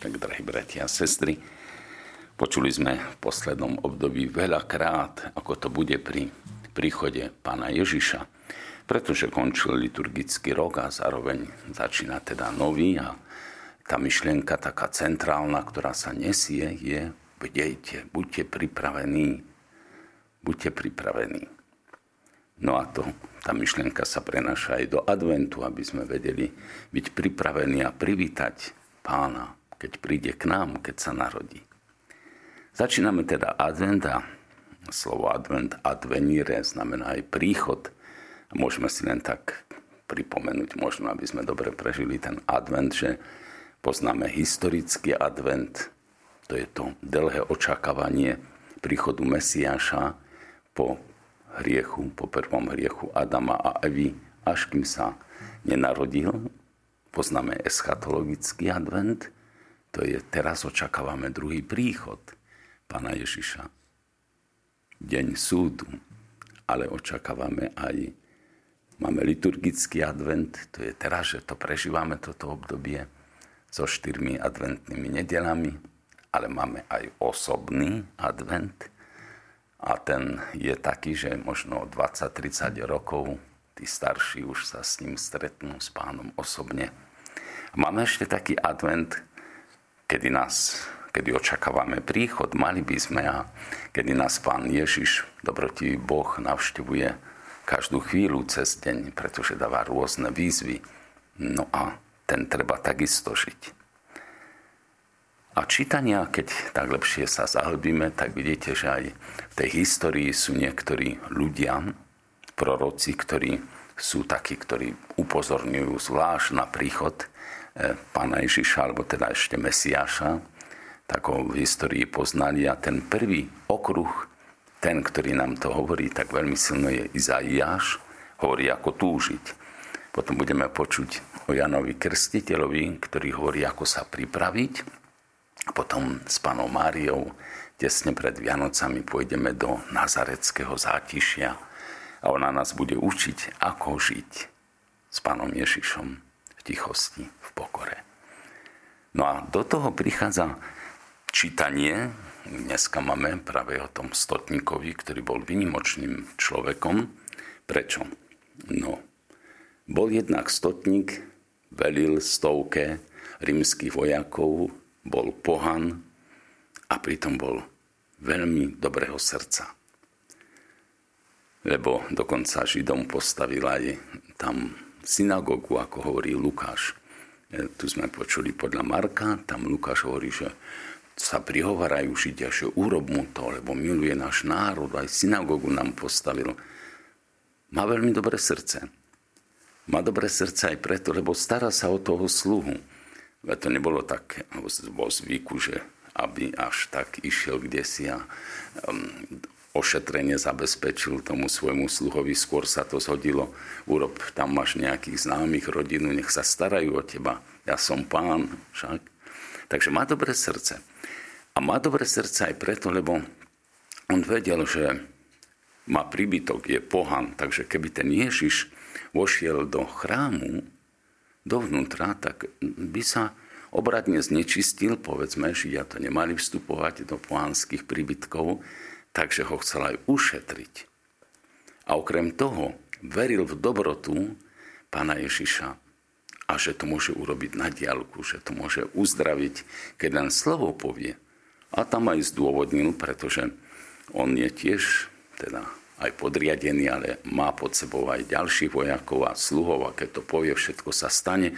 Tak, drahí bratia a sestry, počuli sme v poslednom období veľakrát, ako to bude pri príchode pána Ježiša, pretože končil liturgický rok a zároveň začína teda nový a tá myšlienka taká centrálna, ktorá sa nesie, je bdejte, buďte pripravení, buďte pripravení. No a to, tá myšlienka sa prenáša aj do adventu, aby sme vedeli byť pripravení a privítať pána keď príde k nám, keď sa narodí. Začíname teda advent a slovo advent, advenire, znamená aj príchod. Môžeme si len tak pripomenúť, možno aby sme dobre prežili ten advent, že poznáme historický advent, to je to dlhé očakávanie príchodu Mesiáša po hriechu, po prvom hriechu Adama a Evy, až kým sa nenarodil. Poznáme eschatologický advent, to je, teraz očakávame druhý príchod Pána Ježiša. Deň súdu, ale očakávame aj, máme liturgický advent, to je teraz, že to prežívame toto obdobie so štyrmi adventnými nedelami, ale máme aj osobný advent a ten je taký, že možno 20-30 rokov tí starší už sa s ním stretnú, s pánom osobne. Máme ešte taký advent, kedy nás kedy očakávame príchod, mali by sme a kedy nás Pán Ježiš, dobrotivý Boh, navštevuje každú chvíľu cez deň, pretože dáva rôzne výzvy. No a ten treba takisto žiť. A čítania, keď tak lepšie sa zahlbíme, tak vidíte, že aj v tej histórii sú niektorí ľudia, proroci, ktorí sú takí, ktorí upozorňujú zvlášť na príchod pána Ježiša, alebo teda ešte Mesiáša, tak ho v histórii poznali a ten prvý okruh, ten, ktorý nám to hovorí, tak veľmi silno je Izaiáš, hovorí ako túžiť. Potom budeme počuť o Janovi Krstiteľovi, ktorý hovorí, ako sa pripraviť. A potom s pánom Máriou tesne pred Vianocami pôjdeme do nazareckého zátišia a ona nás bude učiť, ako žiť s pánom Ježišom v tichosti, pokore. No a do toho prichádza čítanie. Dneska máme práve o tom stotníkovi, ktorý bol vynimočným človekom. Prečo? No, bol jednak stotník, velil stovke rímskych vojakov, bol pohan a pritom bol veľmi dobrého srdca. Lebo dokonca Židom postavil aj tam synagógu, ako hovorí Lukáš. E, tu sme počuli podľa Marka, tam Lukáš hovorí, že sa prihovarajú Židia, že urob mu to, lebo miluje náš národ, aj synagógu nám postavil. Má veľmi dobré srdce. Má dobré srdce aj preto, lebo stará sa o toho sluhu. Veď to nebolo tak vo zvyku, že aby až tak išiel kde si a um, ošetrenie zabezpečil tomu svojmu sluhovi, skôr sa to zhodilo, urob, tam máš nejakých známych rodinu, nech sa starajú o teba, ja som pán, však. Takže má dobré srdce. A má dobré srdce aj preto, lebo on vedel, že má príbytok, je pohan, takže keby ten Ježiš vošiel do chrámu, dovnútra, tak by sa obradne znečistil, povedzme, ja to nemali vstupovať do pohanských príbytkov, takže ho chcel aj ušetriť. A okrem toho veril v dobrotu pána Ježiša a že to môže urobiť na diálku, že to môže uzdraviť, keď len slovo povie. A tam aj zdôvodnil, pretože on je tiež teda aj podriadený, ale má pod sebou aj ďalších vojakov a sluhov a keď to povie, všetko sa stane.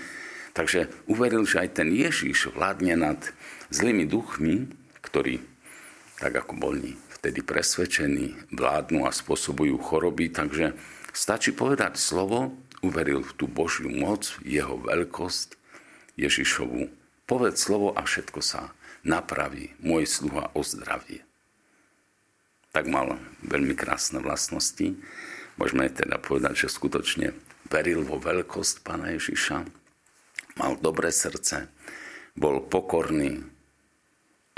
Takže uveril, že aj ten Ježiš vládne nad zlými duchmi, ktorí, tak ako boli vtedy presvedčení, vládnu a spôsobujú choroby, takže stačí povedať slovo, uveril v tú Božiu moc, jeho veľkosť, Ježišovu. Povedz slovo a všetko sa napraví, môj sluha o zdravie. Tak mal veľmi krásne vlastnosti. Môžeme teda povedať, že skutočne veril vo veľkosť Pána Ježiša, mal dobré srdce, bol pokorný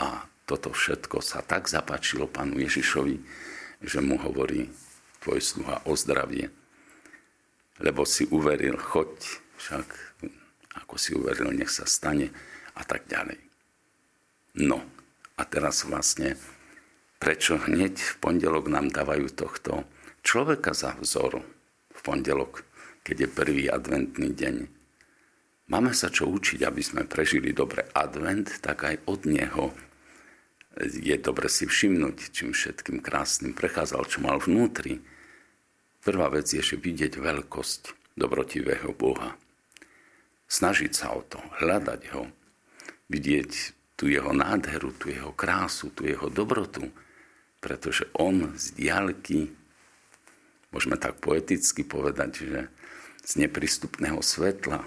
a toto všetko sa tak zapáčilo pánu Ježišovi, že mu hovorí tvoj sluha o zdravie. Lebo si uveril, choď, však ako si uveril, nech sa stane a tak ďalej. No a teraz vlastne, prečo hneď v pondelok nám dávajú tohto človeka za vzor v pondelok, keď je prvý adventný deň. Máme sa čo učiť, aby sme prežili dobre advent, tak aj od neho je dobre si všimnúť, čím všetkým krásnym prechádzal, čo mal vnútri. Prvá vec je, že vidieť veľkosť dobrotivého Boha. Snažiť sa o to, hľadať ho, vidieť tú jeho nádheru, tú jeho krásu, tú jeho dobrotu, pretože on z diálky môžeme tak poeticky povedať, že z neprístupného svetla,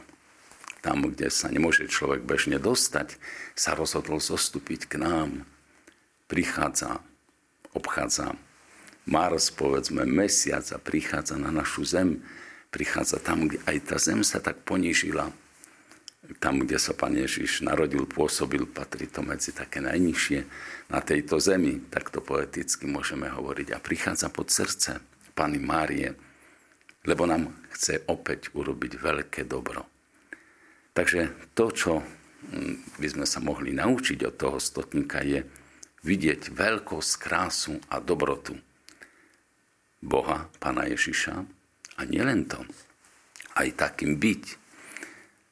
tam, kde sa nemôže človek bežne dostať, sa rozhodol zostúpiť k nám. Prichádza, obchádza Mars, povedzme, mesiac a prichádza na našu zem. Prichádza tam, kde aj tá zem sa tak ponížila. Tam, kde sa Pán Ježiš narodil, pôsobil, patrí to medzi také najnižšie na tejto zemi. Takto poeticky môžeme hovoriť. A prichádza pod srdce Pany Márie, lebo nám chce opäť urobiť veľké dobro. Takže to, čo mm, by sme sa mohli naučiť od toho stotníka, je vidieť veľkosť, krásu a dobrotu Boha, Pana Ježiša a nielen to, aj takým byť,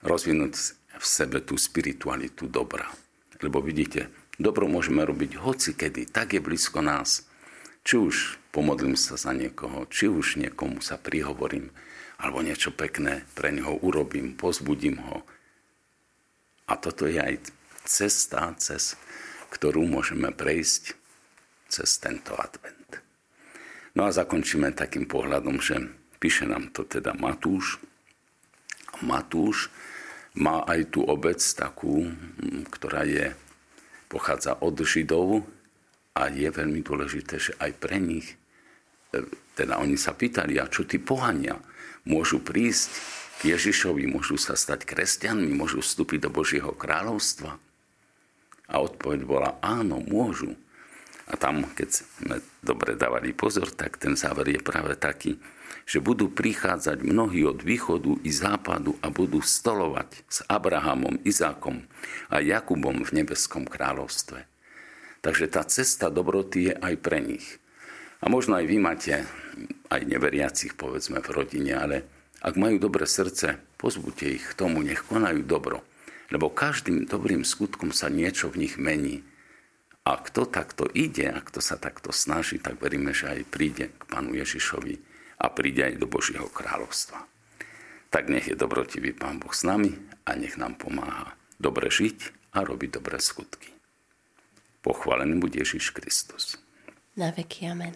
rozvinúť v sebe tú spiritualitu dobra. Lebo vidíte, dobro môžeme robiť hoci kedy, tak je blízko nás. Či už pomodlím sa za niekoho, či už niekomu sa prihovorím, alebo niečo pekné pre neho urobím, pozbudím ho. A toto je aj cesta, cez ktorú môžeme prejsť cez tento advent. No a zakončíme takým pohľadom, že píše nám to teda Matúš. Matúš má aj tú obec takú, ktorá je, pochádza od Židov, a je veľmi dôležité, že aj pre nich, e, teda oni sa pýtali, a čo tí pohania môžu prísť k Ježišovi, môžu sa stať kresťanmi, môžu vstúpiť do Božieho kráľovstva? A odpoveď bola, áno, môžu. A tam, keď sme dobre dávali pozor, tak ten záver je práve taký, že budú prichádzať mnohí od východu i západu a budú stolovať s Abrahamom, Izákom a Jakubom v nebeskom kráľovstve. Takže tá cesta dobroty je aj pre nich. A možno aj vy máte aj neveriacich, povedzme, v rodine, ale ak majú dobré srdce, pozbuďte ich k tomu, nech konajú dobro. Lebo každým dobrým skutkom sa niečo v nich mení. A kto takto ide, a kto sa takto snaží, tak veríme, že aj príde k Pánu Ježišovi a príde aj do Božieho kráľovstva. Tak nech je dobrotivý Pán Boh s nami a nech nám pomáha dobre žiť a robiť dobré skutky. Pochválený bude Ježiš Kristus. Na veky amen.